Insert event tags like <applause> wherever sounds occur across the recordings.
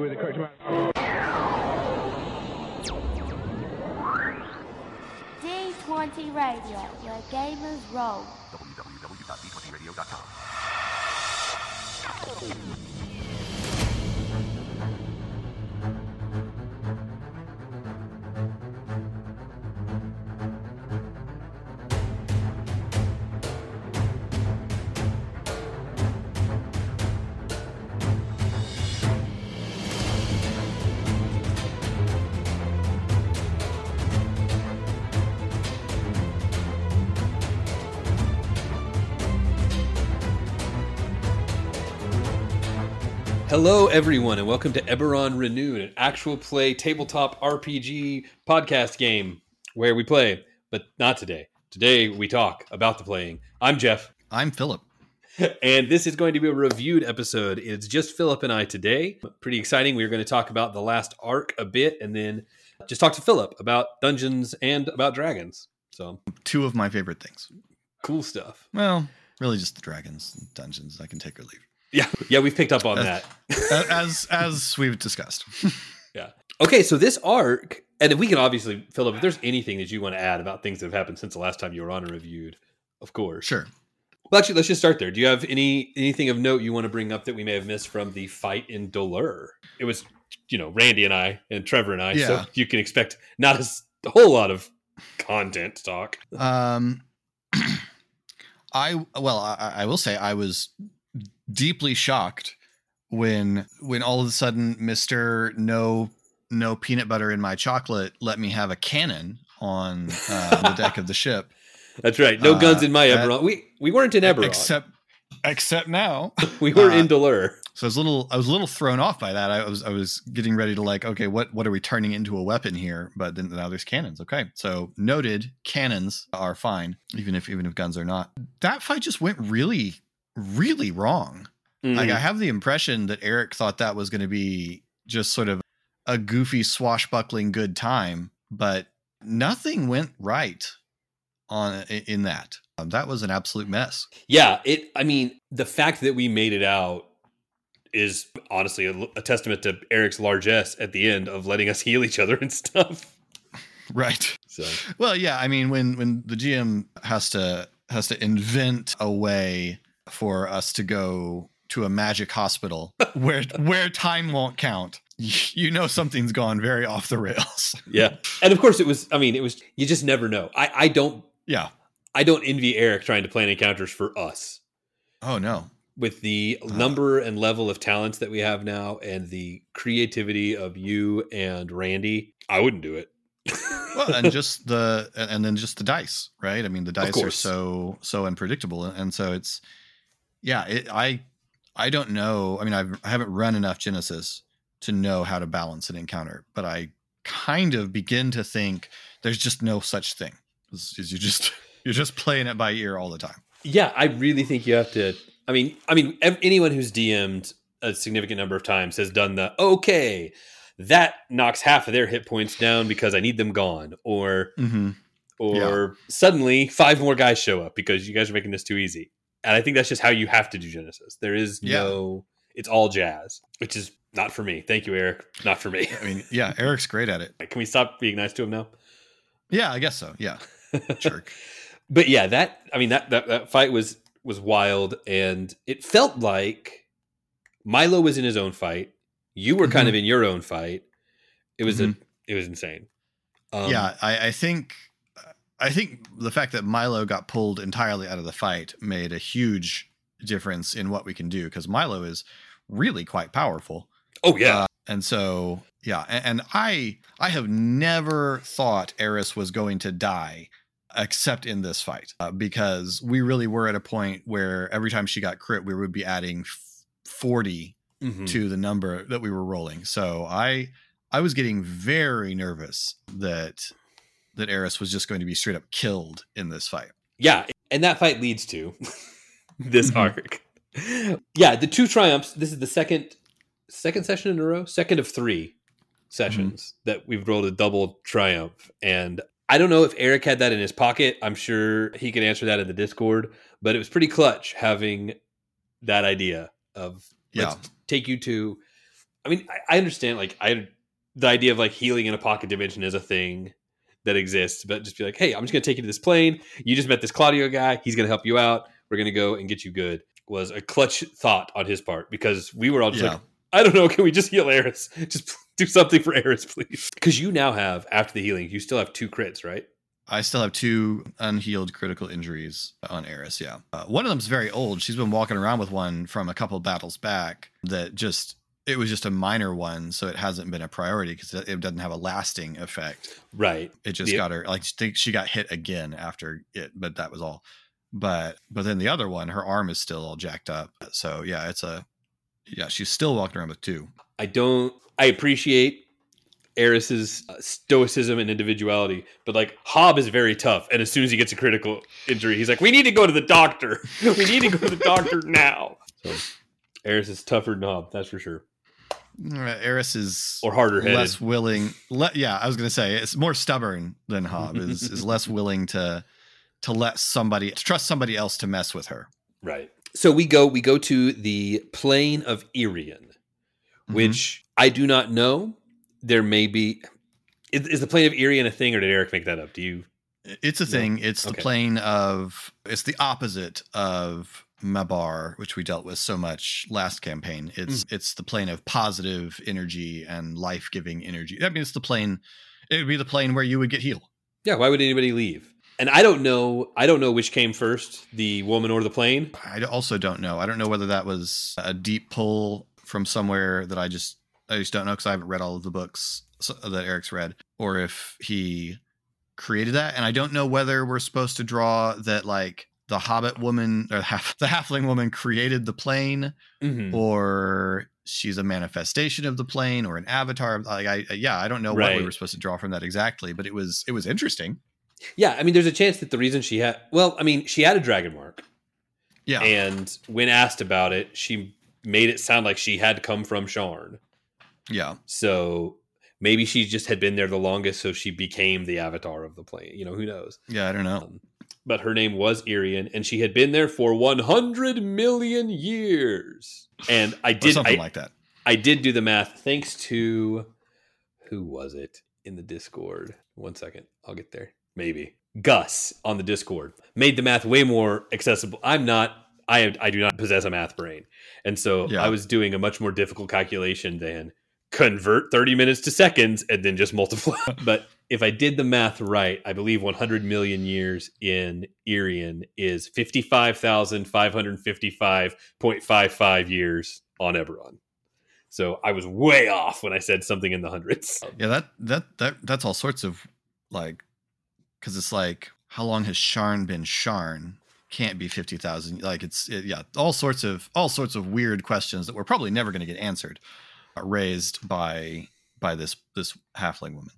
with the correct amount. D20 Radio, where gamers roll. Hello, everyone, and welcome to Eberron Renewed, an actual play tabletop RPG podcast game where we play, but not today. Today we talk about the playing. I'm Jeff, I'm Philip. <laughs> and this is going to be a reviewed episode. It's just Philip and I today. Pretty exciting. We're going to talk about the last arc a bit and then just talk to Philip about dungeons and about dragons. So, Two of my favorite things. cool stuff. Well, really just the dragons, and dungeons. I can take or leave. Yeah, yeah, we've picked up on that. As as we've discussed. <laughs> Yeah. Okay, so this arc, and if we can obviously, Philip, if there's anything that you want to add about things that have happened since the last time you were on and reviewed, of course. Sure. Well, actually, let's just start there. Do you have any anything of note you want to bring up that we may have missed from the fight in Dolurrh? It was, you know, Randy and I and Trevor and I, yeah. so you can expect not a whole lot of content to talk. Um, <clears throat> I well, I, I will say I was deeply shocked when when all of a sudden Mister No No Peanut Butter in My Chocolate let me have a cannon on uh, the <laughs> deck of the ship. That's right. No Uh, guns in my Eberron. We we weren't in Eberron. Except except now. <laughs> we were uh, in Dolurrh. So I was a little I was a little thrown off by that. I was I was getting ready to like, okay, what what are we turning into a weapon here? But then now there's cannons. Okay. So noted, cannons are fine, even if even if guns are not. That fight just went really, really wrong. Like Mhm. I have the impression that Eric thought that was gonna be just sort of a goofy swashbuckling good time, but nothing went right on in that. Um, that was an absolute mess. Yeah, it. I mean, the fact that we made it out is honestly a, a testament to Eric's largesse at the end of letting us <laughs> heal each other and stuff. Right. So Well, yeah, I mean when when the GM has to has to invent a way for us to go to a magic hospital <laughs> where where time won't count. <laughs> You know something's gone very off the rails. <laughs> yeah, and of course it was. I mean, it was. You just never know. I I don't Yeah. I don't envy Eric trying to plan encounters for us Oh no. with the uh. number and level of talents that we have now and the creativity of you and Randy. I wouldn't do it. Well, and just the and then just the dice, right? I mean, the dice are so so unpredictable, and so it's yeah. It, I I don't know. I mean, I've, I haven't run enough Genesys to know how to balance an encounter, but I kind of begin to think there's just no such thing. Is you just <laughs> you're just playing it by ear all the time. Yeah, I really think you have to. I mean, I mean, ev- anyone who's DM'd a significant number of times has done the okay. That knocks half of their hit points down because I need them gone, or Mm-hmm. or suddenly five more guys show up because you guys are making this too easy. And I think that's just how you have to do Genesys. There is Yeah. no, it's all jazz, which is not for me. Thank you, Eric. Not for me. I mean, yeah, Eric's great at it. Can we stop being nice to him now? Yeah, I guess so. Yeah, <laughs> jerk. but yeah, that I mean that that that fight was was wild, and it felt like Milo was in his own fight. You were kind Mhm. of in your own fight. It was Mhm. a it was insane. Um, yeah, I, I think I think the fact that Milo got pulled entirely out of the fight made a huge difference in what we can do because Milo is really quite powerful. Oh yeah. Uh, and so yeah, and, and I I have never thought Eris was going to die except in this fight uh, because we really were at a point where every time she got crit we would be adding f- 40 Mhm. to the number that we were rolling. So I I was getting very nervous that that Eris was just going to be straight up killed in this fight. Yeah, and that fight leads to <laughs> this Mhm. arc. Yeah, the two triumphs. This is the second second session in a row, second of three sessions that we've rolled a double triumph. And I don't know if Eric had that in his pocket. I'm sure he could answer that in the Discord, but it was pretty clutch having that idea of Yeah. let's take you to I mean, I, I understand like I the idea of like healing in a pocket dimension is a thing that exists, but just be like, hey, I'm just gonna take you to this plane. You just met this Claudio guy. He's gonna help you out. We're gonna go and get you good. Was a clutch thought on his part because we were all just Yeah. like, I don't know, can we just heal Eris? <laughs> Just do something for Eris, please. Because you now have after the healing, you still have two crits, right? I still have two unhealed critical injuries on Eris. Yeah, uh, one of them's very old. She's been walking around with one from a couple battles back. That just it was just a minor one, so it hasn't been a priority because it doesn't have a lasting effect. Right. It just The- got her like she, got hit again after it, but that was all. But but then the other one, her arm is still all jacked up. So yeah, it's a yeah. She's still walking around with two. I don't. I appreciate Eris's uh, stoicism and individuality, but like Hob is very tough. And as soon as he gets a critical injury, he's like, "We need to go to the doctor. <laughs> we need to go to the doctor now." <laughs> So Eris is tougher than Hob, that's for sure, Eris is or harder headed. less willing. Le- yeah, I was gonna say it's more stubborn than Hob. is is less <laughs> willing to to let somebody to trust somebody else to mess with her. Right. So we go. We go to the plane of Irian, Mm-hmm. which I do not know. There may be. Is, is the plane of Irian a thing, or did Eric make that up? Do you? It's a No. thing. It's the Okay. plane of. It's the opposite of Mabar, which we dealt with so much last campaign. It's Mm. it's the plane of positive energy and life giving energy. I mean, it's the plane. It would be the plane where you would get healed. Yeah, why would anybody leave? And I don't know. I don't know which came first, the woman or the plane. I also don't know. I don't know whether that was a deep pull from somewhere that I just I just don't know because I haven't read all of the books that Eric's read, or if he created that. And I don't know whether we're supposed to draw that like the Hobbit woman or half, the Halfling woman created the plane, Mm-hmm. or she's a manifestation of the plane, or an avatar. Like I yeah, I don't know what we were supposed to draw from that exactly, but it was it was interesting. Yeah, I mean, there's a chance that the reason she had, well, I mean, she had a dragon mark, Yeah, and when asked about it, she made it sound like she had come from Sharn. yeah, So maybe she just had been there the longest, so she became the avatar of the plane. You know, who knows? yeah. I don't know. Um, but her name was Irian, and she had been there for 100 million years. And I did, something I, like that. I did do the math thanks to who was it in the Discord? One second, I'll get there. Maybe Gus on the Discord made the math way more accessible. I'm not. I I do not possess a math brain, and so Yeah. I was doing a much more difficult calculation than convert 30 minutes to seconds and then just multiply. <laughs> but if I did the math right, I believe 100 million years in Irian is 55,555.55 years on Eberron. So I was way off when I said something in the hundreds. <laughs> Yeah, that that that that's all sorts of like because it's like how long has Sharn been Sharn? Can't be fifty thousand. Like it's it, yeah, all sorts of all sorts of weird questions that we're probably never going to get answered, uh, raised by by this this halfling woman.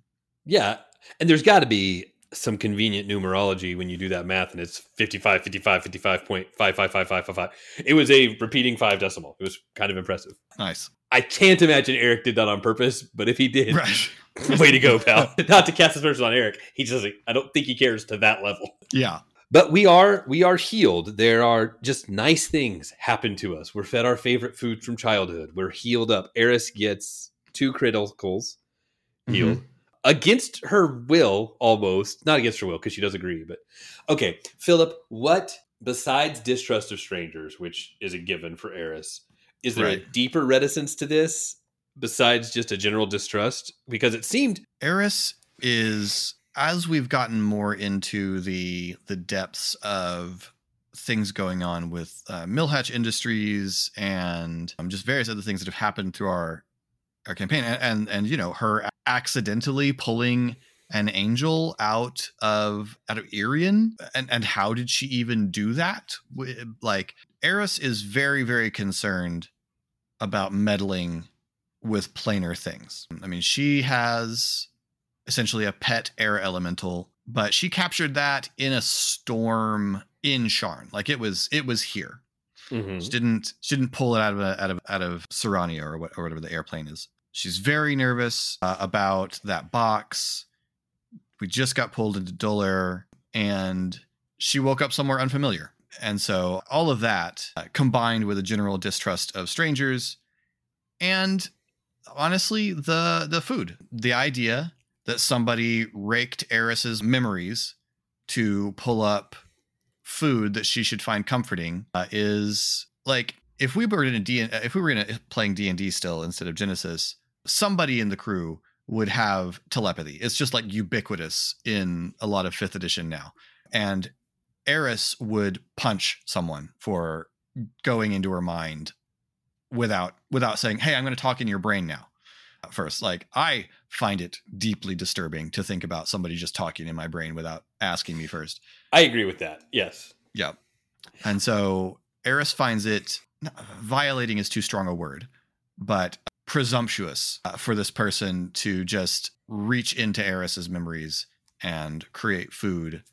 Yeah. And there's got to be some convenient numerology when you do that math and it's 55, 55, 55.555555. It was a repeating five decimal. It was kind of impressive. Nice, I can't imagine Eric did that on purpose, but if he did, right? <laughs> way to go, pal. <laughs> Not to cast aspersions on Eric. He just doesn't, I don't think he cares to that level. Yeah, But we are we are healed. There are just nice things happen to us. We're fed our favorite food from childhood. We're healed up. Eris gets two criticals healed mm-hmm. Against her will, almost not against her will because she does agree. But okay, Philip, what besides distrust of strangers, which is a given for Eris, is there a deeper reticence to this besides just a general distrust? Because it seemed Eris is as we've gotten more into the the depths of things going on with uh, Millhatch Industries and um, just various other things that have happened through our our campaign and, and and you know her accidentally pulling an angel out of out of Irian and and how did she even do that like Eris is very very concerned about meddling with planar things I mean she has essentially a pet air elemental but she captured that in a storm in Sharn like it was it was here Mhm. she didn't she didn't pull it out of a, out of out of Syrania or what or whatever the airplane is. She's very nervous uh, about that box. We just got pulled into Dolurrh and she woke up somewhere unfamiliar. And so all of that uh, combined with a general distrust of strangers and honestly the the food. The idea that somebody raked Eris's memories to pull up food that she should find comforting uh, is like if we were in a D if we were in a, playing D and D still instead of Genesys, somebody in the crew would have telepathy. It's just like ubiquitous in a lot of fifth edition now, and Eris would punch someone for going into her mind without without saying, "Hey, I'm going to talk in your brain now." First, like I find it deeply disturbing to think about somebody just talking in my brain without asking me first. I agree with that. Yes. Yeah. And so Eris finds it violating is too strong a word, but presumptuous uh, for this person to just reach into Eris's memories and create food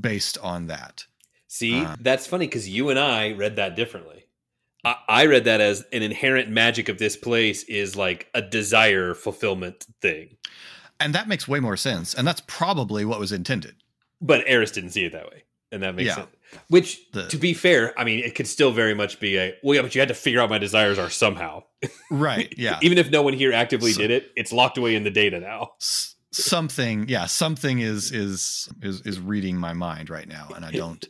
based on that. See, uh, that's funny because you and I read that differently. I, I read that as an inherent magic of this place is like a desire fulfillment thing. And that makes way more sense. And that's probably what was intended. But Eris didn't see it that way. And that makes yeah. sense. Which, the, to be fair, I mean, it could still very much be a well, yeah, but you had to figure out my desires are somehow, <laughs> right? Yeah. Even if no one here actively so, did it, it's locked away in the data now. Something, yeah, something is is is is reading my mind right now, and I <laughs> don't,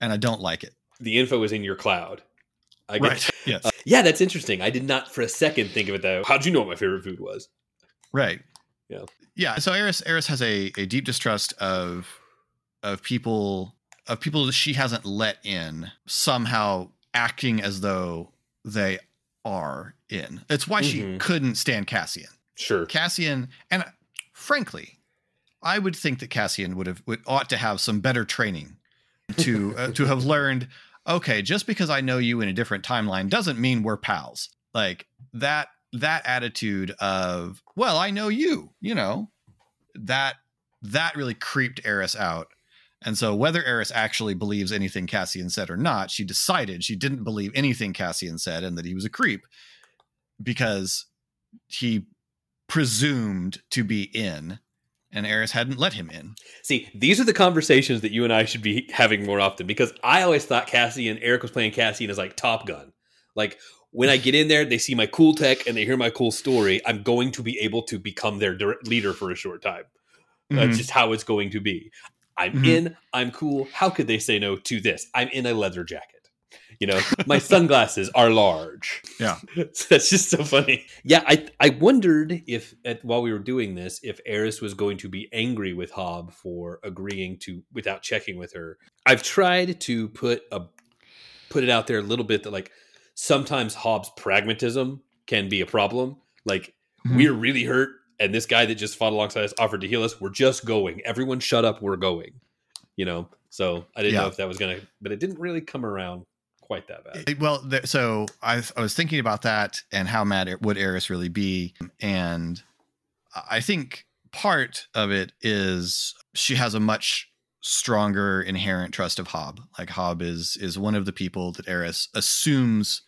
and I don't like it. The info is in your cloud. I get, right. <laughs> Yes. Uh, yeah, that's interesting. I did not for a second think of it though. How'd you know what my favorite food was? Right. Yeah. Yeah. So Eris Eris has a a deep distrust of of people of people that she hasn't let in somehow acting as though they are in. It's why mm-hmm. she couldn't stand Cassian. Sure. Cassian and frankly, I would think that Cassian would have would ought to have some better training to uh, to have <laughs> learned okay, just because I know you in a different timeline doesn't mean we're pals. Like that that attitude of, well, I know you, you know, that that really creeped Eris out. And so whether Eris actually believes anything Cassian said or not, she decided she didn't believe anything Cassian said and that he was a creep because he presumed to be in and Eris hadn't let him in. See, these are the conversations that you and I should be having more often because I always thought Cassian, Eric was playing Cassian as like Top Gun. Like when I get in there, they see my cool tech and they hear my cool story. I'm going to be able to become their leader for a short time. Mm-hmm. That's just how it's going to be. I'm mm-hmm. in. I'm cool. How could they say no to this? I'm in a leather jacket. You know, my sunglasses are large. Yeah, <laughs> that's just so funny. Yeah, I I wondered if at, while we were doing this, if Eris was going to be angry with Hob for agreeing to without checking with her. I've tried to put a put it out there a little bit that like sometimes Hob's pragmatism can be a problem. Like mm-hmm. we're really hurt, and this guy that just fought alongside us offered to heal us. We're just going. Everyone, shut up. We're going. You know. So I didn't yeah. know if that was gonna, but it didn't really come around quite that bad. Well, th- so I, I was thinking about that and how mad it, would Eris really be, and I think part of it is she has a much stronger inherent trust of Hob. Like Hob is is one of the people that Eris assumes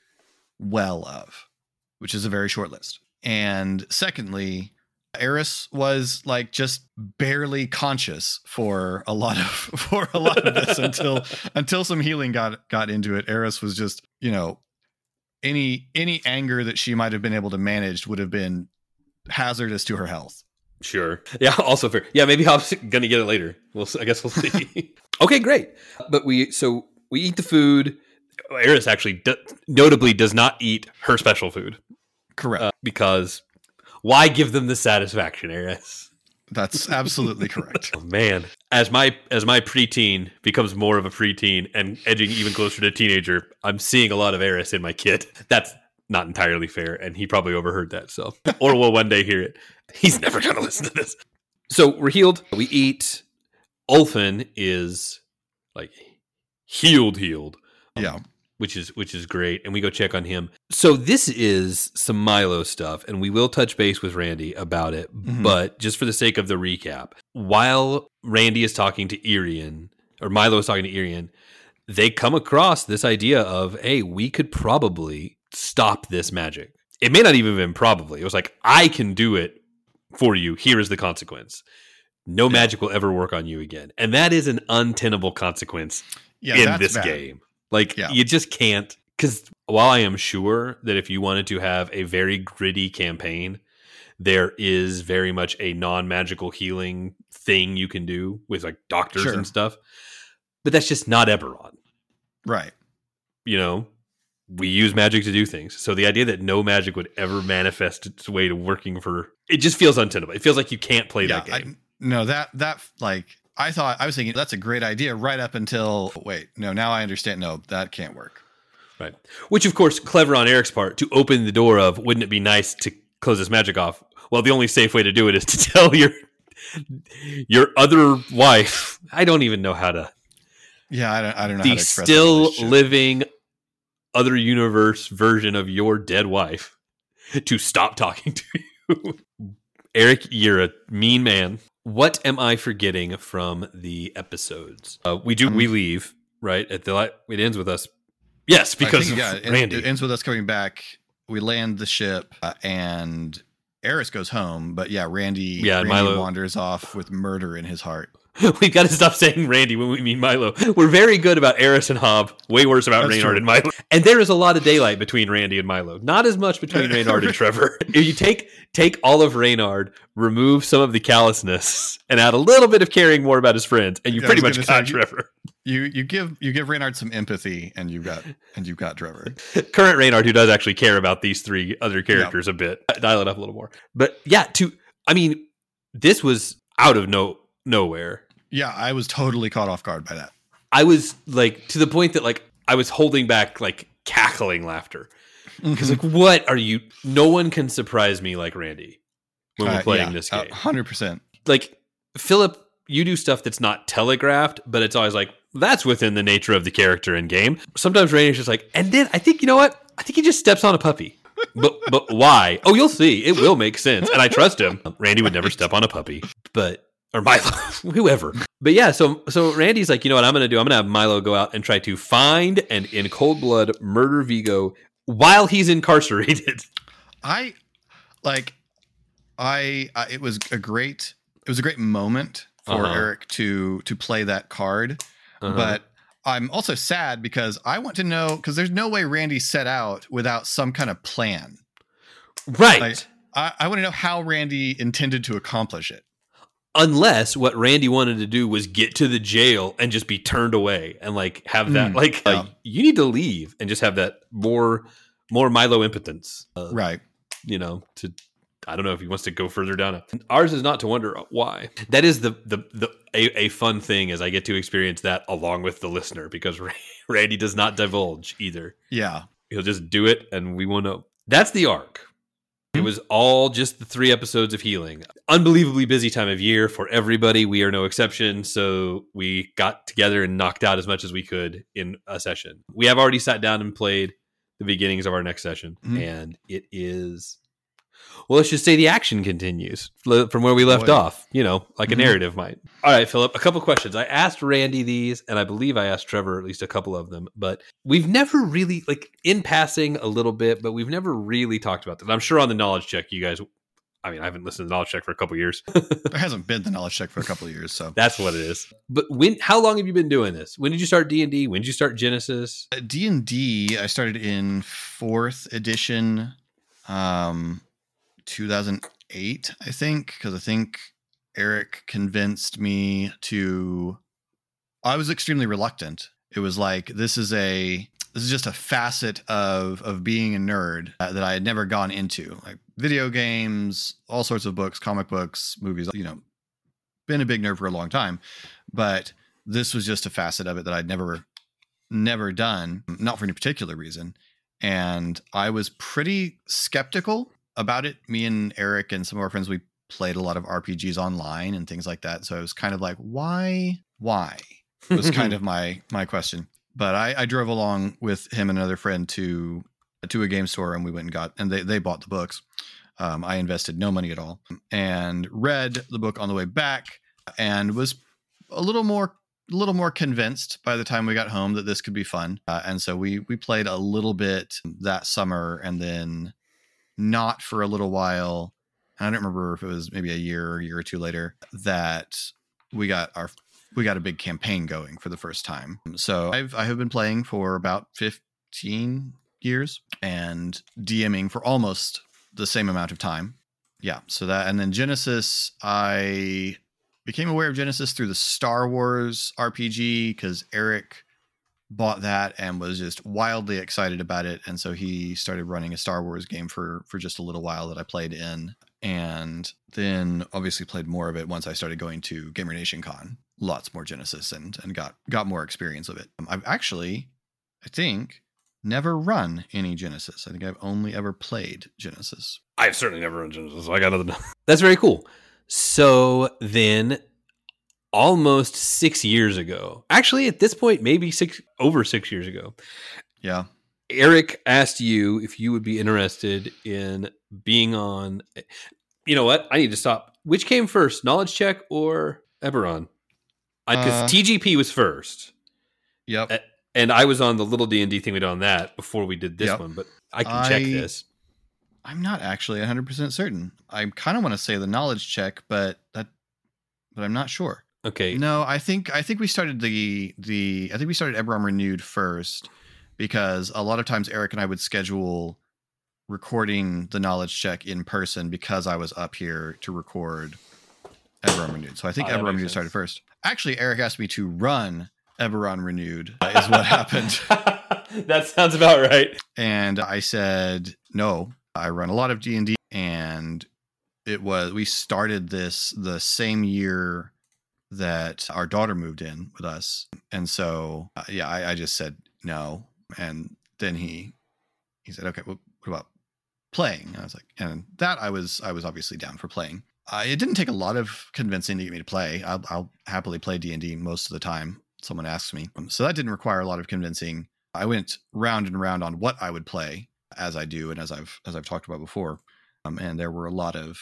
well of, which is a very short list. And secondly, Eris was like just barely conscious for a lot of <laughs> for a lot of this until <laughs> until some healing got got into it. Eris was just, you know, any any anger that she might have been able to manage would have been hazardous to her health. Sure. Yeah. <laughs> Also fair. Yeah. Maybe I'm gonna get it later. We'll. I guess we'll see. okay. Great. But we. So we eat the food. Eris actually do, notably does not eat her special food. Correct. Uh, because why give them the satisfaction, Eris? That's absolutely correct. <laughs> oh, man, as my as my preteen becomes more of a preteen and edging even closer to teenager, I'm seeing a lot of Eris in my kid. That's not entirely fair, and he probably overheard that. So, <laughs> or will one day hear it. He's never going to listen to this. So we're healed. We eat. Ulfin is like healed, healed. Yeah which is which is great and we go check on him. So this is some milo stuff and we will touch base with randy about it mm-hmm. but just for the sake of the recap while randy is talking to irian or milo is talking to irian they come across this idea of hey we could probably stop this magic. It may not even have been probably. It was like i can do it for you. Here is the consequence. No magic will ever work on you again. And that is an untenable consequence yeah, in this bad. game like yeah. you just can't because while I am sure that if you wanted to have a very gritty campaign, there is very much a non magical healing thing you can do with like doctors Sure. and stuff. But that's just not Eberron. Right. You know, we use magic to do things. So the idea that no magic would ever manifest its way to working for it just feels untenable. It feels like you can't play that I- game. no, that that like I thought I was thinking that's a great idea right up until wait, no, now I understand. No, that can't work. Right. Which, of course, clever on Eric's part to open the door of wouldn't it be nice to close this magic off? Well, the only safe way to do it is to <laughs> tell your your other wife. I don't even know how to Yeah, I don't I don't know how the to express still living other universe version of your dead wife to stop talking to <laughs> you. Eric, you're a mean man. What am I forgetting from the episodes? Uh, we do Um, we leave right at the it ends with us. Yes, because think, of yeah, it, Randy. it ends with us coming back. We land the ship, uh, and Eris goes home. But yeah, Randy, Yeah, Randy Milo- wanders off with murder in his heart. <laughs> We've got to stop saying Randy when we mean Milo. We're very good about Eris and Hob, way worse about That's Reynard true. and Milo. And there is a lot of daylight between Randy and Milo. Not as much between <laughs> Reynard and Trevor. If you take take all of Reynard, remove some of the callousness, and add a little bit of caring more about his friends, and you Yeah, pretty much got say, Trevor. You you give you give Reynard some empathy, and you got and you've got Trevor. <laughs> Current Reynard, who does actually care about these three other characters a bit. Dial it up a little more. But yeah, to I mean, this was out of no nowhere. Yeah, I was totally caught off guard by that. I was like to the point that like I was holding back like cackling laughter because like what are you? No one can surprise me like Randy when we're Uh, playing yeah, this game. hundred percent. like Philip, you do stuff that's not telegraphed, but it's always like that's within the nature of the character in game. Sometimes Randy's just like, and then I think you know what? I think he just steps on a puppy. but but why? Oh, you'll see. It will make sense, and I trust him. Randy would never step on a puppy, but or Milo, <laughs> whoever. But yeah, so so Randy's like, you know what I'm going to do? I'm going to have Milo go out and try to find and in cold blood murder Vigo while he's incarcerated. <laughs> I like I, I it was a great it was a great moment for Uh-huh. Eric to to play that card, Uh-huh. but I'm also sad because I want to know because there's no way Randy set out without some kind of plan. right. Like, I, I want to know how Randy intended to accomplish it. Unless what Randy wanted to do was get to the jail and just be turned away and like have that Mm, like yeah. uh, you need to leave and just have that more more Milo impotence, uh, Right. you know, to I don't know if he wants to go further down it. Ours is not to wonder why. That is the the the a, a fun thing is I get to experience that along with the listener because <laughs> Randy does not divulge either. Yeah. He'll just do it and we won't know. That's the arc. It was all just the three episodes of healing. Unbelievably busy time of year for everybody. We are no exception. So we got together and knocked out as much as we could in a session. We have already sat down and played the beginnings of our next session. Mhm. And it is, well, let's just say the action continues from where we left Boy. off, you know, like a Mhm. narrative might. All right, Philip, a couple questions. I asked Randy these, and I believe I asked Trevor at least a couple of them, but we've never really, like, in passing a little bit, but we've never really talked about this. I'm sure on the knowledge check, you guys, I mean, I haven't listened to knowledge check for a couple years. <laughs> There hasn't been the knowledge check for a couple of years, so <laughs> That's what it is. But when, how long have you been doing this? When did you start D&D? When did you start Genesys? D and D. I started in fourth edition, um, 2008, I think, because I think Eric convinced me to. I was extremely reluctant. It was like this is a this is just a facet of of being a nerd uh, that I had never gone into, like video games, all sorts of books, comic books, movies. You know, been a big nerd for a long time, but this was just a facet of it that I'd never never done, not for any particular reason. And I was pretty skeptical about it. Me and Eric and some of our friends, we played a lot of RPGs online and things like that. So I was kind of like, why? Why? Was kind of <laughs> my my question. But I, I drove along with him and another friend to to a game store and we went and got and they, they bought the books. Um, I invested no money at all and read the book on the way back and was a little more a little more convinced by the time we got home that this could be fun. Uh, and so we we played a little bit that summer and then not for a little while. I don't remember if it was maybe a year or a year or two later that we got our we got a big campaign going for the first time. So I've I have been playing for about 15 years and DMing for almost the same amount of time. Yeah. So that, and then Genesys, I became aware of Genesys through the Star Wars RPG because Eric bought that and was just wildly excited about it. And so he started running a Star Wars game for for just a little while that I played in. And then obviously played more of it once I started going to Gamer Nation Con. Lots more Genesys and and got got more experience of it. Um, I've actually I think never run any Genesys. I think I've only ever played Genesys. I've certainly never run Genesys, so I got nothing. That's very cool. So then, almost six years ago, actually at this point, maybe six over six years ago, yeah Eric asked you if you would be interested in being on. You know what? I need to stop. Which came first, Knowledge Check or Eberron? Because Uh, TGP was first, yep and I was on the little D and D thing we did on that before we did this Yep. one. But I can check this. I'm not actually 100% certain. I kind of want to say the knowledge check, but that but I'm not sure. Okay, No, I think I think we started the the I think we started Eberron renewed first because a lot of times Eric and I would schedule recording the knowledge check in person because I was up here to record Eberron renewed. So I think that Eberron renewed started first. Actually, Eric asked me to run Eberron renewed uh, is what happened. <laughs> that sounds about right. and I said no. I run a lot of D and D, and it was we started this the same year that our daughter moved in with us, and so uh, yeah, I, I just said no, and then he he said, okay, what, what about playing? And I was like, and that I was I was obviously down for playing. Uh, it didn't take a lot of convincing to get me to play. I'll, I'll happily play D and D most of the time. Someone asks me, Um, so that didn't require a lot of convincing. I went round and round on what I would play as I do and as I've as I've talked about before. Um, and there were a lot of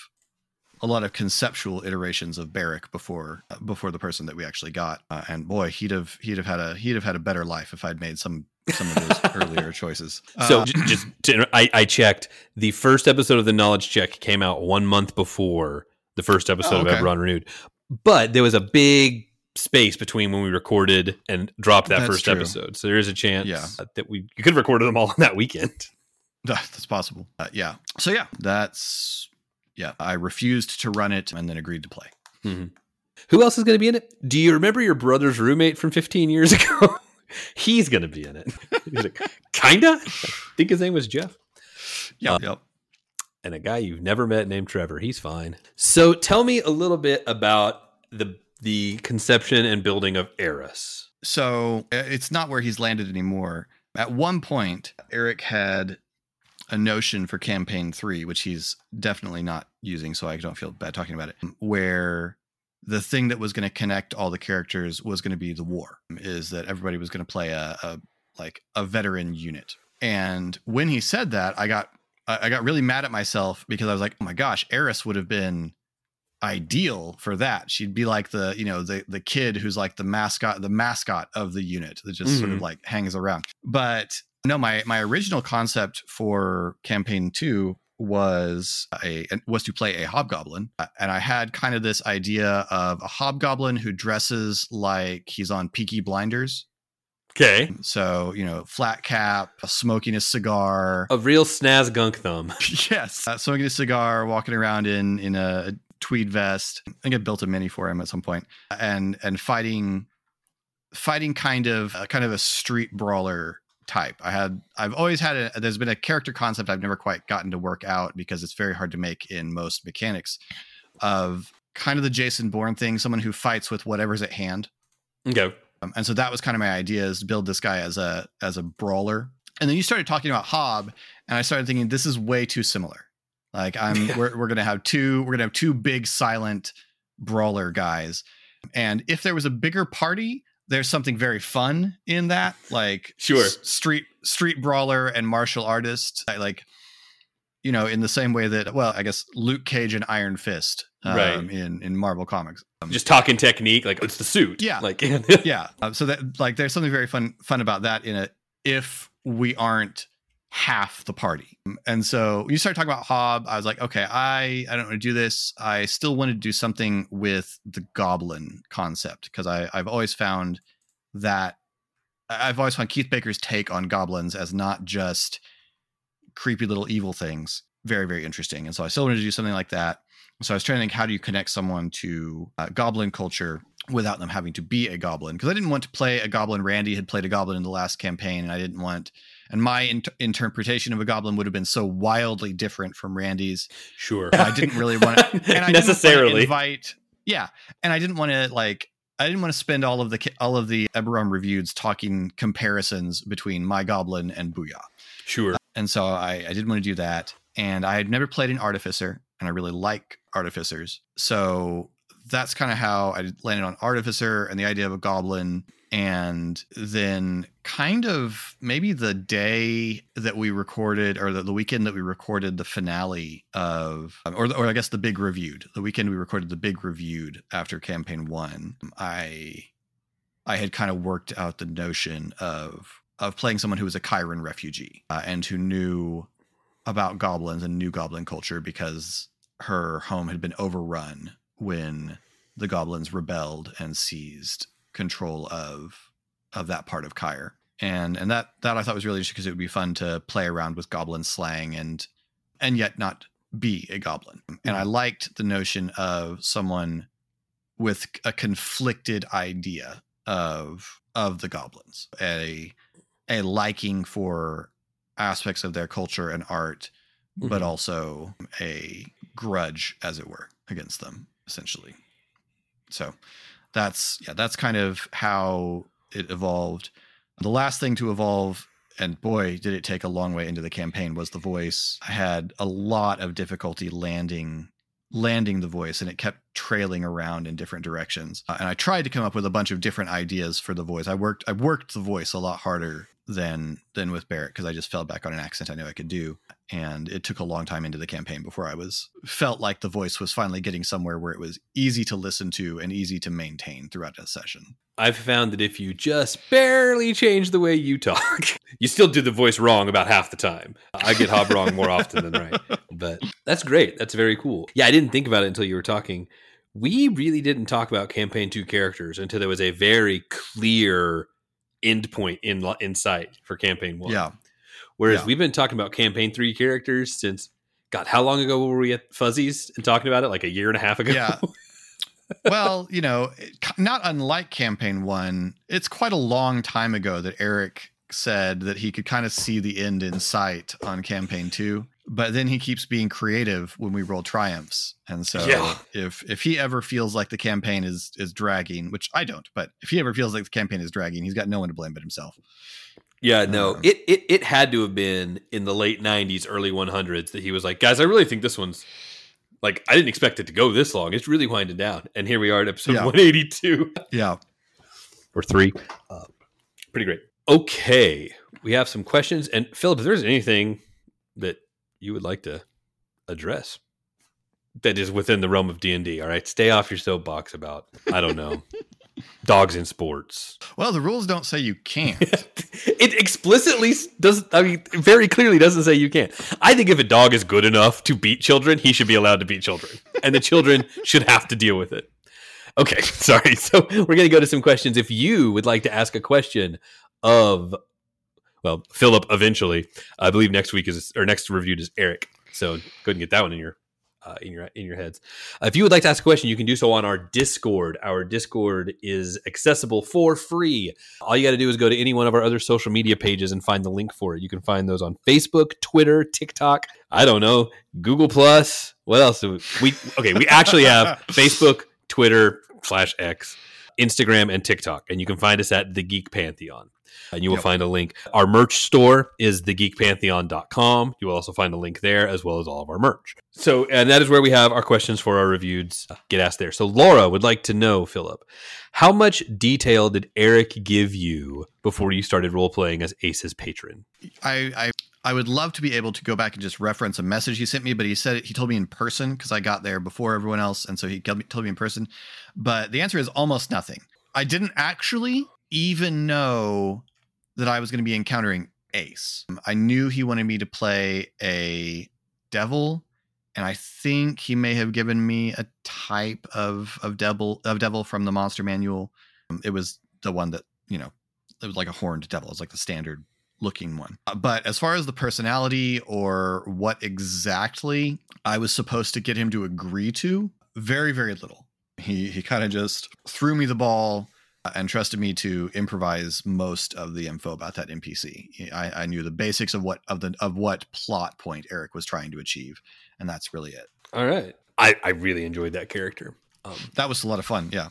a lot of conceptual iterations of Barrick before uh, before the person that we actually got. Uh, and boy, he'd have he'd have had a he'd have had a better life if I'd made some some of those <laughs> earlier choices. So Uh, j- just to, I, I checked the first episode of the Knowledge Check came out one month before the first episode Oh, okay. of Eberron Renewed, but there was a big space between when we recorded and dropped that That's first true. episode. So there is a chance Yeah. that we you could have recorded them all <laughs> on that weekend. <laughs> that's possible. Uh, yeah. So yeah, that's yeah. I refused to run it and then agreed to play. Who else is going to be in it? Do you remember your brother's roommate from 15 years <laughs> ago? He's going to be in it. He's like, kinda. I think his name was Jeff. Yeah. Uh, yep. and a guy you've never met named Trevor. He's fine. So tell me a little bit about the the conception and building of Eris. so uh, it's not where he's landed anymore. At one point, Eric had a notion for campaign three, which he's definitely not using, so I don't feel bad talking about it, where the thing that was going to connect all the characters was going to be the war, is that everybody was going to play a, a like a veteran unit. And when he said that, I got I got really mad at myself because I was like, oh my gosh, Eris would have been ideal for that. She'd be like the, you know, the the kid who's like the mascot, the mascot of the unit that just sort of Mhm. like hangs around. But no, my my original concept for campaign two was a was to play a hobgoblin, Uh, and I had kind of this idea of a hobgoblin who dresses like he's on Peaky Blinders. Okay. So you know, flat cap, smoking a cigar, A real snaz gunk thumb. <laughs> yes, uh, smoking a cigar, walking around in in a tweed vest. I think I built a mini for him at some point, and and fighting, fighting kind of uh, kind of a street brawler type. I had I've always had a there's been a character concept I've never quite gotten to work out because it's very hard to make in most mechanics of kind of the Jason Bourne thing, someone who fights with whatever's at hand. Okay. Um, and so that was kind of my idea is to build this guy as a as a brawler. And then you started talking about Hob, and I started thinking this is way too similar. Like I'm <laughs> we're we're gonna have two we're gonna have two big silent brawler guys. And if there was a bigger party, there's something very fun in that. Like <laughs> Sure. s- street street brawler and martial artist. I like you know, in the same way that well, I guess Luke Cage and Iron Fist um, Right. in in Marvel Comics. Um, Just talking technique, like it's the suit. Yeah. Like <laughs> yeah uh, so that like there's something very fun fun about that in it if we aren't half the party and so when you start talking about hob i was like okay i i don't want to do this i still wanted to do something with the goblin concept because i've always found that I've always found Keith Baker's take on goblins as not just creepy little evil things very very interesting, and so I still wanted to do something like that. So I was trying to think, how do you connect someone to uh, goblin culture without them having to be a goblin? Because I didn't want to play a goblin. Randy had played a goblin in the last campaign, and I didn't want. And my int- interpretation of a goblin would have been so wildly different from Randy's. Sure. I didn't really want to, <laughs> and I didn't wanna necessarily. invite. Yeah, and I didn't want to like. I didn't want to spend all of the all of the Eberron reviews talking comparisons between my goblin and Booyah Sure. Uh, and so I, I didn't want to do that. And I had never played an artificer, and I really like artificers. So that's kind of how I landed on artificer and the idea of a goblin. And then, kind of maybe the day that we recorded, or the, the weekend that we recorded the finale of, or, or I guess the big reviewed, the weekend we recorded the big reviewed after campaign one, I I had kind of worked out the notion of of playing someone who was a Cyran refugee uh, and who knew about goblins and knew goblin culture because her home had been overrun when the goblins rebelled and seized control of of that part of Cyre. And and that that I thought was really interesting because it would be fun to play around with goblin slang and and yet not be a goblin. And I liked the notion of someone with a conflicted idea of of the goblins, a a liking for aspects of their culture and art, but Mhm. also a grudge, as it were, against them, essentially. So that's yeah, that's kind of how it evolved. The last thing to evolve, and boy, did it take a long way into the campaign, was the voice. I had a lot of difficulty landing landing the voice and it kept trailing around in different directions Uh, and i tried to come up with a bunch of different ideas for the voice i worked i worked the voice a lot harder than than with barrett because i just fell back on an accent i knew i could do and it took a long time into the campaign before i was felt like the voice was finally getting somewhere where it was easy to listen to and easy to maintain throughout a session I've found that if you just barely change the way you talk, <laughs> you still do the voice wrong about half the time. I get Hob wrong more often than right. <laughs> But that's great. That's very cool. Yeah, I didn't think about it until you were talking. We really didn't talk about campaign two characters until there was a very clear endpoint in in sight for campaign one. yeah Whereas Yeah. we've been talking about campaign three characters since God, how long ago were we at Fuzzies and talking about it? Like a year and a half ago. Yeah. <laughs> well, you know, not unlike campaign one, it's quite a long time ago that Eric said that he could kind of see the end in sight on campaign two. But then he keeps being creative when we roll triumphs. And so Yeah. if if he ever feels like the campaign is is dragging, which I don't, but if he ever feels like the campaign is dragging, he's got no one to blame but himself. Yeah, no, Um, it, it it had to have been in the late '90s, early 100s that he was like, guys, I really think this one's like I didn't expect it to go this long. It's really winding down, and here we are at episode Yeah. 182 Yeah. or three. Uh, pretty great. Okay, we have some questions, and Philip, if there's anything that you would like to address that is within the realm of D&D, all right, stay off your soapbox about I don't know <laughs> dogs in sports. Well, the rules don't say you can't. <laughs> it explicitly s- does. I mean, very clearly doesn't say you can't. I think if a dog is good enough to beat children, he should be allowed to beat children, and the children <laughs> should have to deal with it. Okay, sorry. So we're going to go to some questions. If you would like to ask a question of, well, Philip, eventually, I believe next week is or next reviewed is Eric. So go ahead and get that one in your uh, in your in your heads. Uh, if you would like to ask a question, you can do so on our Discord. Our Discord is accessible for free. All you got to do is go to any one of our other social media pages and find the link for it. You can find those on Facebook, Twitter, TikTok. I don't know, Google Plus. What else? Do we, we okay. We actually have <laughs> Facebook, Twitter slash X, Instagram, and TikTok, and you can find us at the Geek Pantheon. And you will Yep. find a link. Our merch store is thegeekpantheon.com. You will also find a link there as well as all of our merch. So, and that is where we have our questions for our reviews. Get asked there. So, Laura would like to know, Philip, how much detail did Eric give you before you started role playing as Ace's patron? I, I I would love to be able to go back and just reference a message he sent me, but he said he told me in person because I got there before everyone else, and so he told me, told me in person. But the answer is almost nothing. I didn't actually even know that I was going to be encountering Ace. I knew he wanted me to play a devil, and I think he may have given me a type of of devil of devil from the monster manual. Um, It was the one that you know it was like a horned devil. It's like the standard looking one. Uh, But as far as the personality or what exactly I was supposed to get him to agree to, very very little. He he kind of just threw me the ball and trusted me to improvise most of the info about that NPC. I, I knew the basics of what of the of what plot point Eric was trying to achieve, and that's really it. All right. I, I really enjoyed that character. Um, That was a lot of fun. Yeah.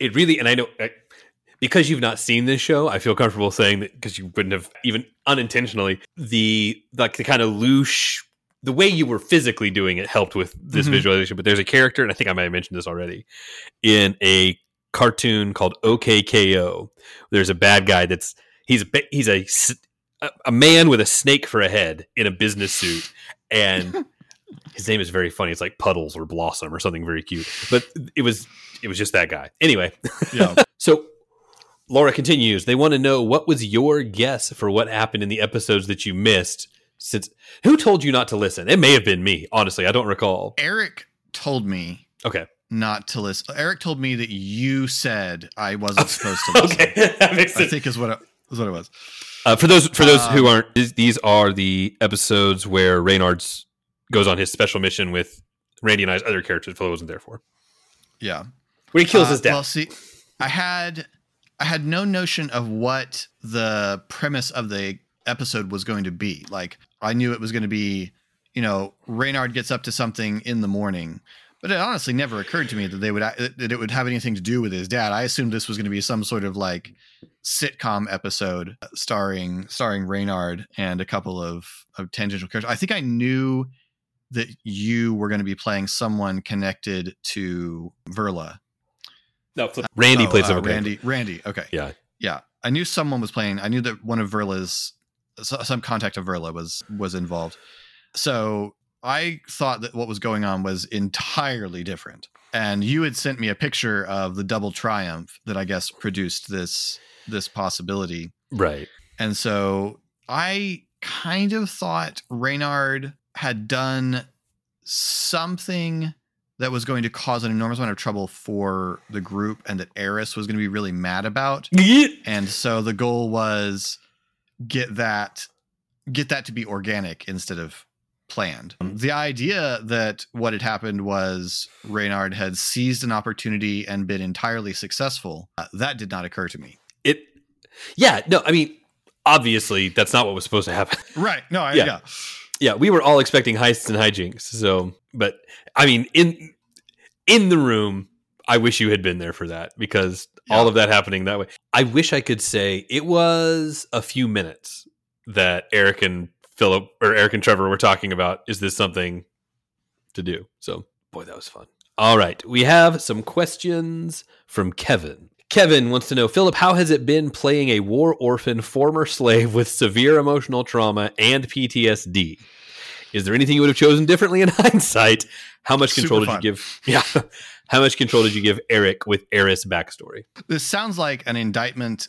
it really, and I know I, because you've not seen this show, I feel comfortable saying that because you wouldn't have even unintentionally the like the kind of loose the way you were physically doing it helped with this Mhm. visualization. But there's a character, and I think I might have mentioned this already, in a cartoon called OKKO. There's a bad guy that's he's a ba- he's a s- a, a man with a snake for a head in a business suit, and <laughs> his name is very funny. It's like Puddles or Blossom or something very cute. But it was it was just that guy. Anyway, Yeah. <laughs> so Laura continues. They want to know what was your guess for what happened in the episodes that you missed. Since who told you not to listen? It may have been me. Honestly, I don't recall. Eric told me Okay. Not to list. Eric told me that you said I wasn't <laughs> supposed to listen. okay, <laughs> that makes I think is what it, is what it was. Uh, for those for those who Um, aren't, these, these are the episodes where Reynard's goes on his special mission with Randy and I's other characters. Phil wasn't there for. Yeah. Where he kills Uh, his dad. Well, see, I had I had no notion of what the premise of the episode was going to be. Like I knew it was going to be, you know, Reynard gets up to something in the morning. But it honestly never occurred to me that they would uh, that it would have anything to do with his dad. I assumed this was going to be some sort of like sitcom episode uh, starring starring Reynard and a couple of of tangential characters. I think I knew that you were going to be playing someone connected to Verla. no, Flip- uh, Randy Oh, plays uh, over Randy. Randy. Okay. Yeah. Yeah. I knew someone was playing. I knew that one of Verla's some contact of Verla was was involved. So I thought that what was going on was entirely different. And you had sent me a picture of the double triumph that I guess produced this this possibility. Right. And so I kind of thought Reynard had done something that was going to cause an enormous amount of trouble for the group and that Eris was going to be really mad about. <laughs> And so the goal was get that get that to be organic instead of planned. The idea that what had happened was Reynard had seized an opportunity and been entirely successful, uh, that did not occur to me. It. Yeah. No. I mean, obviously, that's not what was supposed to happen. <laughs> Right. No, I, Yeah. yeah. yeah, we were all expecting heists and hijinks. So, but I mean, in in the room, I wish you had been there for that because all of that happening that way. I wish I could say it was a few minutes that Eric and Philip or Eric and Trevor were talking about. Is this something to do? So, boy, that was fun. All right, we have some questions from Kevin. Kevin wants to know, Philip, how has it been playing a war orphan former slave with severe emotional trauma and PTSD? Is there anything you would have chosen differently in <laughs> hindsight? How much control Super did you give? <laughs> Yeah. How much control did you give Eric with Eris backstory? This sounds like an indictment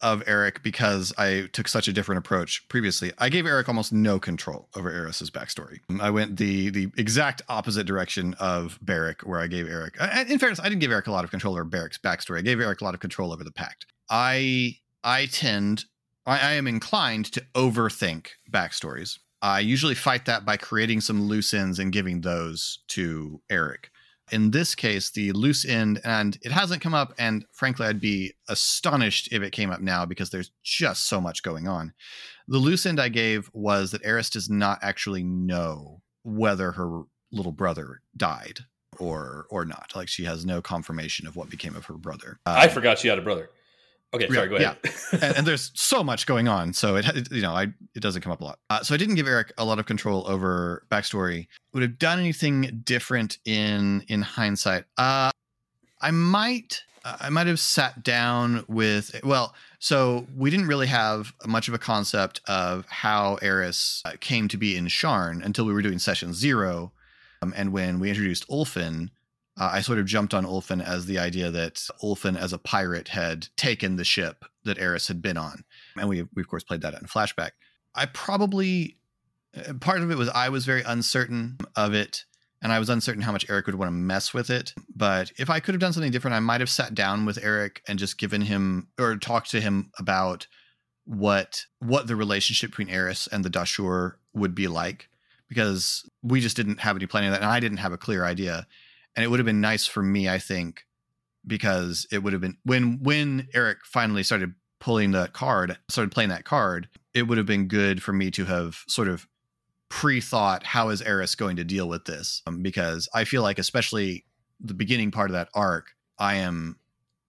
of Eric because I took such a different approach previously. I gave Eric almost no control over Eris's backstory. Mm, I went the the exact opposite direction of Barrick, where I gave Eric. In fairness, I didn't give Eric a lot of control over Barrick's backstory. I gave Eric a lot of control over the Pact. I I tend I, I am inclined to overthink backstories. I usually fight that by creating some loose ends and giving those to Eric in this case, the loose end, and it hasn't come up, and frankly, I'd be astonished if it came up now because there's just so much going on. The loose end I gave was that Eris does not actually know whether her little brother died or or not. Like she has no confirmation of what became of her brother. Um, forgot she had a brother. Okay, Yeah, sorry, go ahead. and, and there's so much going on, so it, it you know I it doesn't come up a lot. Uh, so I didn't give Eric a lot of control over backstory. Would have done anything different in in hindsight? Uh, I might I might have sat down with well. So we didn't really have much of a concept of how Eris uh, came to be in Sharn until we were doing session zero, um, and when we introduced Ulfin, uh, I sort of jumped on Ulfin as the idea that Ulfin, as a pirate, had taken the ship that Eris had been on, and we, we of course played that in flashback. I probably uh, part of it was I was very uncertain of it, and I was uncertain how much Eric would want to mess with it. But if I could have done something different, I might have sat down with Eric and just given him or talked to him about what what the relationship between Eris and the Dashur would be like, because we just didn't have any planning of that, and I didn't have a clear idea. And it would have been nice for me, I think, because it would have been when when Eric finally started pulling the card, started playing that card, it would have been good for me to have sort of pre-thought how is Eris going to deal with this um, because I feel like especially the beginning part of that arc I am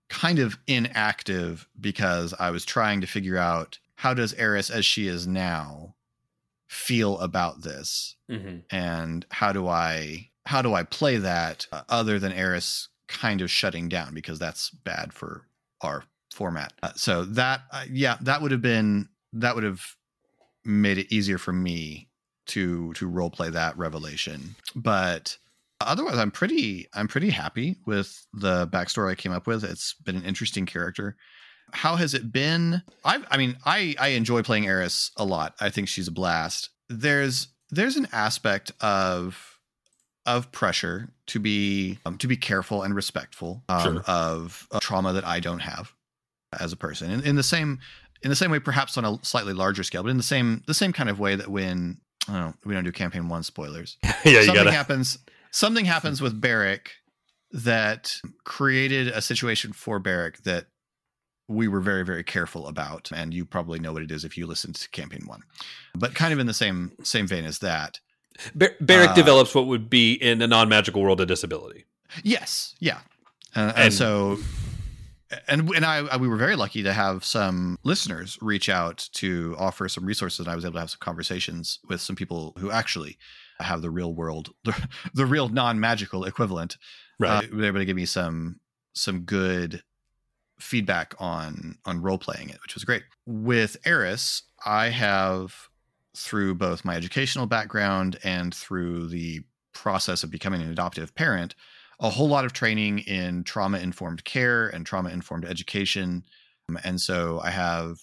kind of inactive because I was trying to figure out how does Eris as she is now feel about this Mm-hmm. and how do I how do I play that uh, other than Eris kind of shutting down because that's bad for our format. Uh, so that uh, yeah, that would have been that would have made it easier for me to to role play that revelation. But otherwise I'm pretty I'm pretty happy with the backstory I came up with. It's been an interesting character. How has it been? I I mean, I I enjoy playing Eris a lot. I think she's a blast. There's there's an aspect of of pressure to be um, to be careful and respectful um, Sure. of, of trauma that I don't have as a person. In, in the same in the same way, perhaps on a slightly larger scale, but in the same the same kind of way that when I don't know, we don't do campaign one spoilers. <laughs> yeah, something gotta. happens. Something happens with Barrick that created a situation for Barrick that we were very very careful about, and you probably know what it is if you listened to campaign one. But kind of in the same same vein as that. Bar- Barrick uh, develops what would be in a non-magical world a disability. Yes, yeah, and, and, And- so, and and I, I we were very lucky to have some listeners reach out to offer some resources, and I was able to have some conversations with some people who actually have the real world, <laughs> the, the real non magical equivalent. Right. Uh, they were able to give me some some good feedback on on role playing it, which was great. With Eris, I have through both my educational background and through the process of becoming an adoptive parent, a whole lot of training in trauma informed care and trauma informed education. Um, And so I have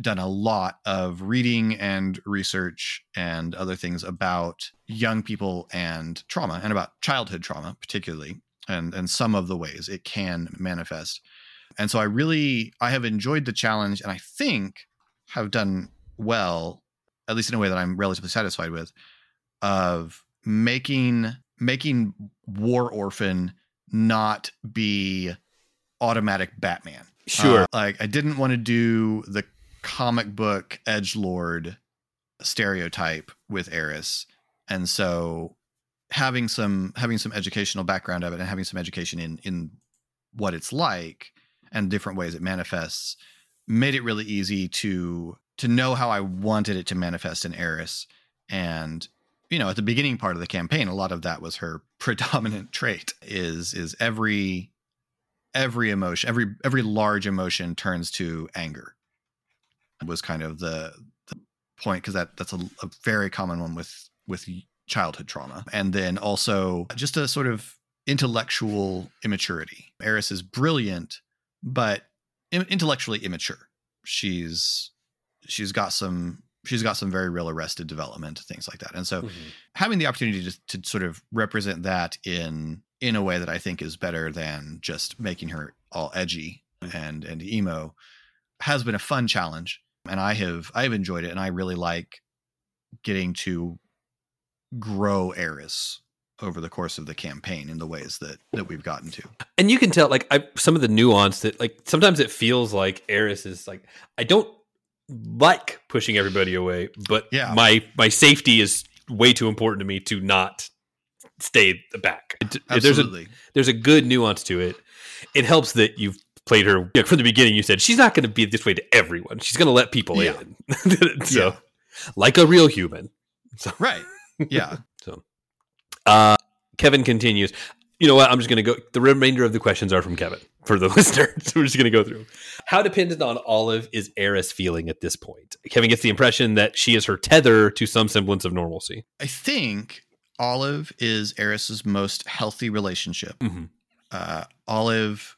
done a lot of reading and research and other things about young people and trauma and about childhood trauma particularly and and some of the ways it can manifest. And so I really I have enjoyed the challenge and I think have done well at least in a way that I'm relatively satisfied with of making making War Orphan not be automatic Batman. Sure. Uh, like I didn't want to do the comic book edge lord stereotype with Eris, and so having some having some educational background of it and having some education in in what it's like and different ways it manifests made it really easy to to know how I wanted it to manifest in Eris. And you know, at the beginning part of the campaign, a lot of that was her <laughs> predominant trait is is every every emotion, every every large emotion turns to anger. Was kind of the the point because that that's a, a very common one with with childhood trauma, and then also just a sort of intellectual immaturity. Eris is brilliant, but intellectually immature. She's she's got some she's got some very real arrested development, things like that, and so Mhm. having the opportunity to, to sort of represent that in in a way that I think is better than just making her all edgy and and emo has been a fun challenge and I have I have enjoyed it and I really like getting to grow Eris over the course of the campaign in the ways that that we've gotten to. and you can tell like I, some of the nuance that like sometimes it feels like Eris is like I don't like pushing everybody away, but Yeah. my my safety is way too important to me to not stay back. It- there's a there's a good nuance to it. It helps that you've played her yeah, from the beginning. You said she's not going to be this way to everyone. She's going to let people Yeah. in. <laughs> so, Yeah. like a real human. right. Yeah. <laughs> Uh, Kevin continues. You know what? I'm just going to go. The remainder of the questions are from Kevin for the <laughs> listener. So we're just going to go through. How dependent on Olive is Eris feeling at this point? Kevin gets the impression that she is her tether to some semblance of normalcy. I think Olive is Eris's most healthy relationship. Mhm. Uh, Olive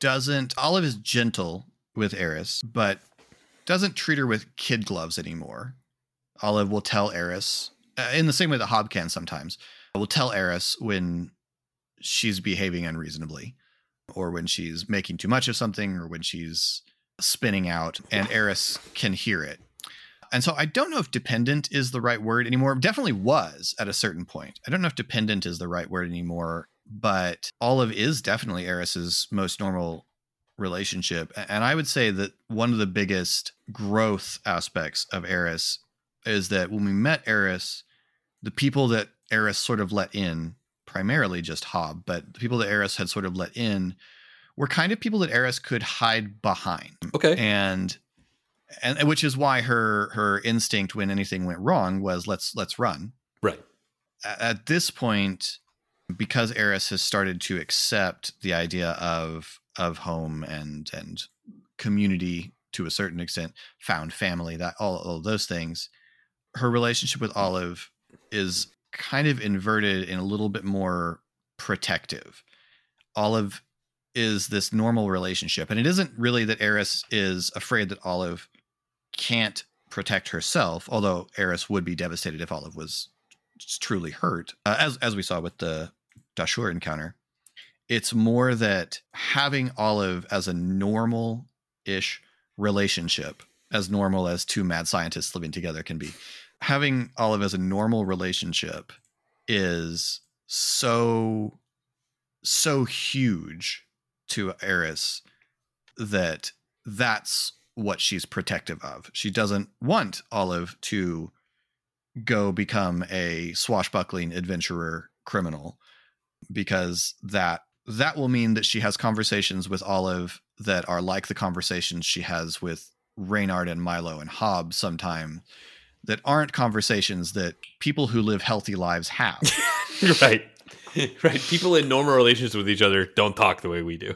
doesn't. Olive is gentle with Eris, but doesn't treat her with kid gloves anymore. Olive will tell Eris uh, in the same way that Hob can sometimes. will tell Eris when she's behaving unreasonably or when she's making too much of something or when she's spinning out and Eris can hear it. And so I don't know if dependent is the right word anymore. Definitely was at a certain point. I don't know if dependent is the right word anymore, but Olive is definitely Eris's most normal relationship. And I would say that one of the biggest growth aspects of Eris is that when we met Eris, the people that Eris sort of let in, primarily just Hob, but the people that Eris had sort of let in were kind of people that Eris could hide behind. Okay. And and which is why her her instinct when anything went wrong was let's let's run. Right. At this point, because Eris has started to accept the idea of of home and and community to a certain extent, found family, that all, all those things, her relationship with Olive is kind of inverted and a little bit more protective. Olive is this normal relationship, and it isn't really that Eris is afraid that Olive can't protect herself, although Eris would be devastated if Olive was truly hurt, uh, as as we saw with the Dashur encounter. It's more that having Olive as a normal ish relationship, as normal as two mad scientists living together can be, having Olive as a normal relationship is so so huge to Eris that that's what she's protective of. She doesn't want Olive to go become a swashbuckling adventurer criminal because that that will mean that she has conversations with Olive that are like the conversations she has with Reynard and Milo and Hob sometime that aren't conversations that people who live healthy lives have. <laughs> right. <laughs> Right. People in normal relationships with each other don't talk the way we do.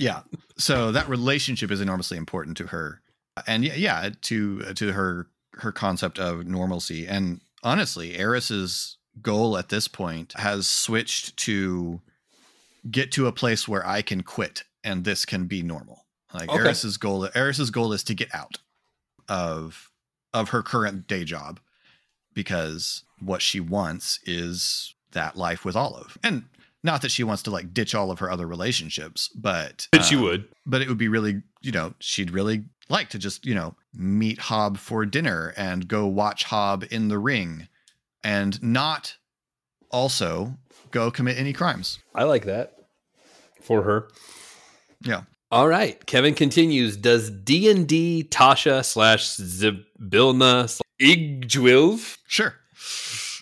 yeah. So that relationship is enormously important to her. And yeah, yeah, to to her her concept of normalcy. And honestly, Eris's goal at this point has switched to get to a place where I can quit and this can be normal. Like Okay. Eris's goal Eris's goal is to get out of of her current day job because what she wants is that life with Olive. And not that she wants to like ditch all of her other relationships, but But she uh, would. but it would be really, you know, she'd really like to just, you know, meet Hob for dinner and go watch Hob in the ring and not also go commit any crimes. I like that for her. Yeah. All right. Kevin continues. Does D and D Tasha slash Zybilna slash Iggwilv? Sure.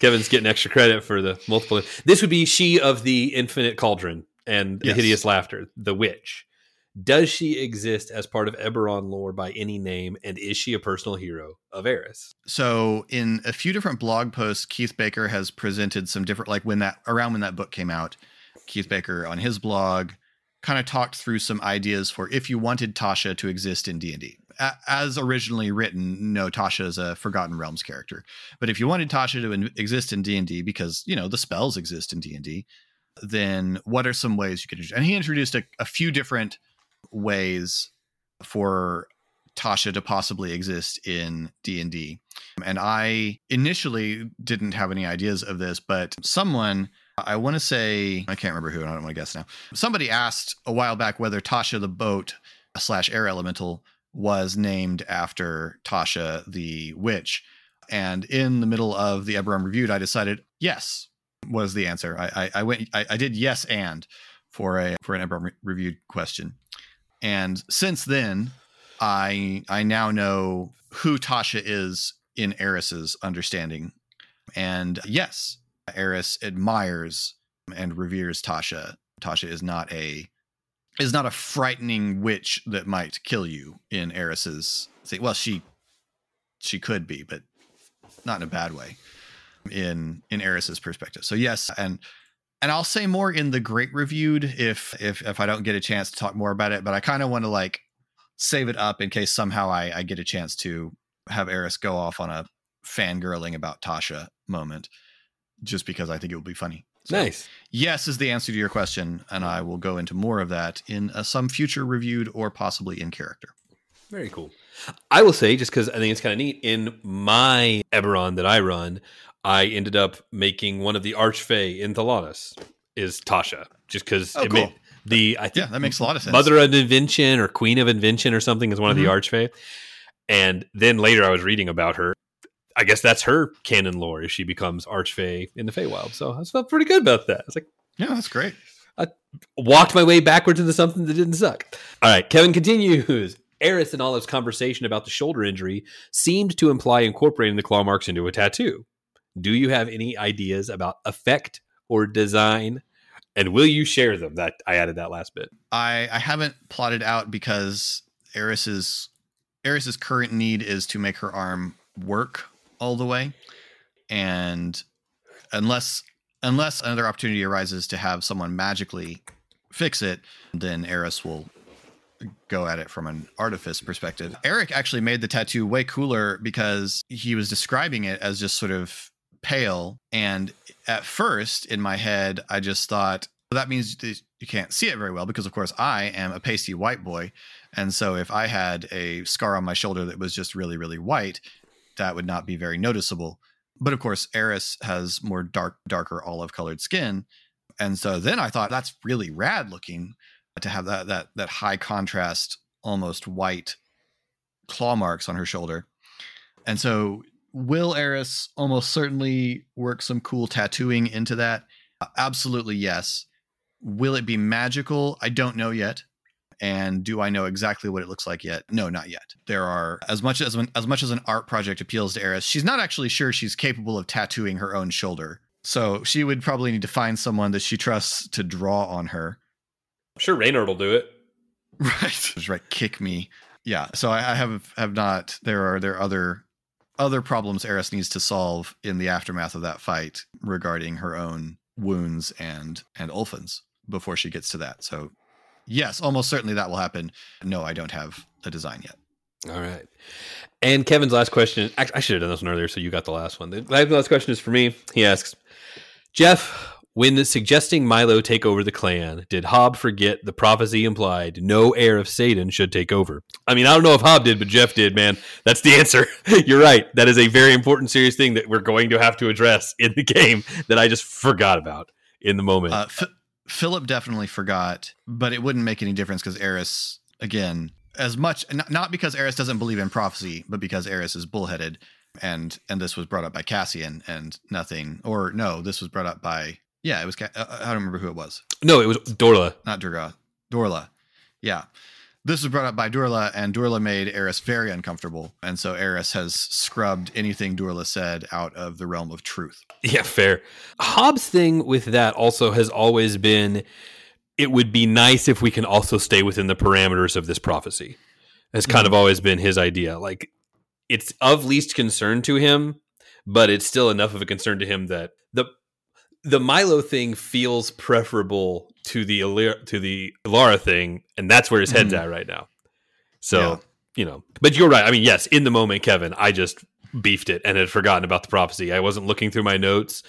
Kevin's getting extra credit for the multiple. This would be she of the infinite cauldron and the Yes. hideous laughter, the witch. Does she exist as part of Eberron lore by any name, and is she a personal hero of Eris? So in a few different blog posts, Keith Baker has presented some different like when that around when that book came out, Keith Baker on his blog kind of talked through some ideas for if you wanted Tasha to exist in D&D. As originally written, no Tasha is a Forgotten Realms character. But if you wanted Tasha to in- exist in D&D because, you know, the spells exist in D&D, then what are some ways you could? And he introduced a, a few different ways for Tasha to possibly exist in D&D. And I initially didn't have any ideas of this, but someone I want to say I can't remember who, and I don't want to guess now. Somebody asked a while back whether Tasha the boat slash air elemental was named after Tasha the witch. And in the middle of the Eberron reviewed, I decided yes was the answer. I I, I went I, I did yes and for a for an Eberron reviewed question. And since then, I I now know who Tasha is in Eris's understanding. And yes, Eris admires and reveres Tasha. Tasha is not a is not a frightening witch that might kill you in Eris's. Well, she she could be, but not in a bad way in in Eris's perspective. So yes, and and I'll say more in the great reviewed if if if I don't get a chance to talk more about it, but I kind of want to like save it up in case somehow I, I get a chance to have Eris go off on a fangirling about Tasha moment, just because I think it will be funny. So, Nice. Yes is the answer to your question, and I will go into more of that in uh, some future reviewed or possibly in character. Very cool. I will say, just because I think it's kind of neat, in my Eberron that I run, I ended up making one of the Archfey in Thelanis is Tasha, just because Oh, it cool. made the I think Yeah, that makes a lot of sense. Mother of Invention or Queen of Invention or something is one of the Mhm. Archfey. And then later I was reading about her. I guess that's her canon lore is she becomes Archfey in the Feywild. So I felt pretty good about that. I was like, yeah, that's great. I walked my way backwards into something that didn't suck. All right, Kevin continues. Eris and Olive's conversation about the shoulder injury seemed to imply incorporating the claw marks into a tattoo. Do you have any ideas about effect or design? And will you share them? That I added that last bit. I I haven't plotted out because Eris's Eris's current need is to make her arm work all the way, and unless unless another opportunity arises to have someone magically fix it, then Eris will go at it from an artifice perspective. Eric actually made the tattoo way cooler because he was describing it as just sort of pale. And at first, in my head, I just thought, well, that means you can't see it very well because, of course, I am a pasty white boy. And so if I had a scar on my shoulder that was just really, really white, that would not be very noticeable. But of course, Eris has more dark, darker olive colored skin. And so then I thought that's really rad looking to have that that that high contrast, almost white claw marks on her shoulder. And so will Eris almost certainly work some cool tattooing into that? Absolutely yes. Will it be magical? I don't know yet. And do I know exactly what it looks like yet? No, not yet. There are as much as as much as an art project appeals to Eris, she's not actually sure she's capable of tattooing her own shoulder. So she would probably need to find someone that she trusts to draw on her. I'm sure Reynard will do it. <laughs> Right. Just right. Kick me. Yeah. So I, I have have not. There are there are other other problems Eris needs to solve in the aftermath of that fight regarding her own wounds and and Ulfin's before she gets to that. So yes, almost certainly that will happen. No, I don't have a design yet. All right. And Kevin's last question. Actually, I should have done this one earlier, so you got the last one. The last question is for me. He asks, Jeff, when suggesting Milo take over the clan, did Hob forget the prophecy implied no heir of Satan should take over? I mean, I don't know if Hob did, but Jeff did, man. That's the answer. <laughs> You're right. That is a very important, serious thing that we're going to have to address in the <laughs> game that I just forgot about in the moment. Uh, F- Philip definitely forgot, but it wouldn't make any difference because Eris, again, as much not, because Eris doesn't believe in prophecy, but because Eris is bullheaded, and and this was brought up by Cassian and nothing, or no, this was brought up by yeah, it was. Uh, I don't remember who it was, no, it was Dorla. not Durga, Dorla, yeah. This was brought up by Durla, and Durla made Eris very uncomfortable, and so Eris has scrubbed anything Durla said out of the realm of truth. Yeah, fair. Hob's thing with that also has always been it would be nice if we can also stay within the parameters of this prophecy. Has kind mm-hmm. of always been his idea. Like it's of least concern to him, but it's still enough of a concern to him that the Milo thing feels preferable to the Ilir- to the Ilara thing, and that's where his head's Mhm. at right now. So Yeah. you know, but you're right. I mean, yes, in the moment, Kevin, I just beefed it and had forgotten about the prophecy. I wasn't looking through my notes.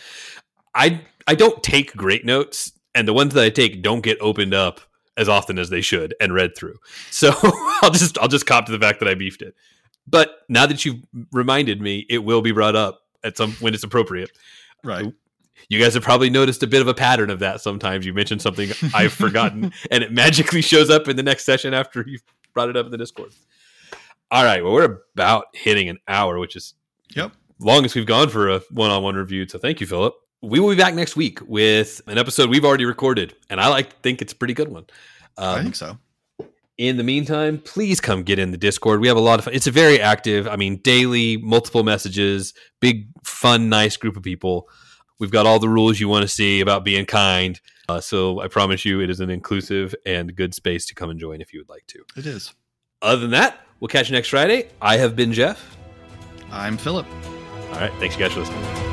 I I don't take great notes, and the ones that I take don't get opened up as often as they should and read through. <laughs> So I'll just I'll just cop to the fact that I beefed it. But now that you've reminded me, it will be brought up at some when it's appropriate. Right. You guys have probably noticed a bit of a pattern of that. Sometimes you mention something I've forgotten, <laughs> and it magically shows up in the next session after you've brought it up in the Discord. All right, well, we're about hitting an hour, which is Yep. longest we've gone for a one-on-one review. So thank you, Philip. We will be back next week with an episode we've already recorded, and I like to think it's a pretty good one. I Um, think so. in the meantime, please come get in the Discord. We have a lot of fun. It's a very active, I mean, daily, multiple messages, big, fun, nice group of people. We've got all the rules you want to see about being kind. Uh, so I promise you, it is an inclusive and good space to come and join if you would like to. It is. Other than that, we'll catch you next Friday. I have been Jeff. I'm Philip. All right. Thanks, you guys, for listening.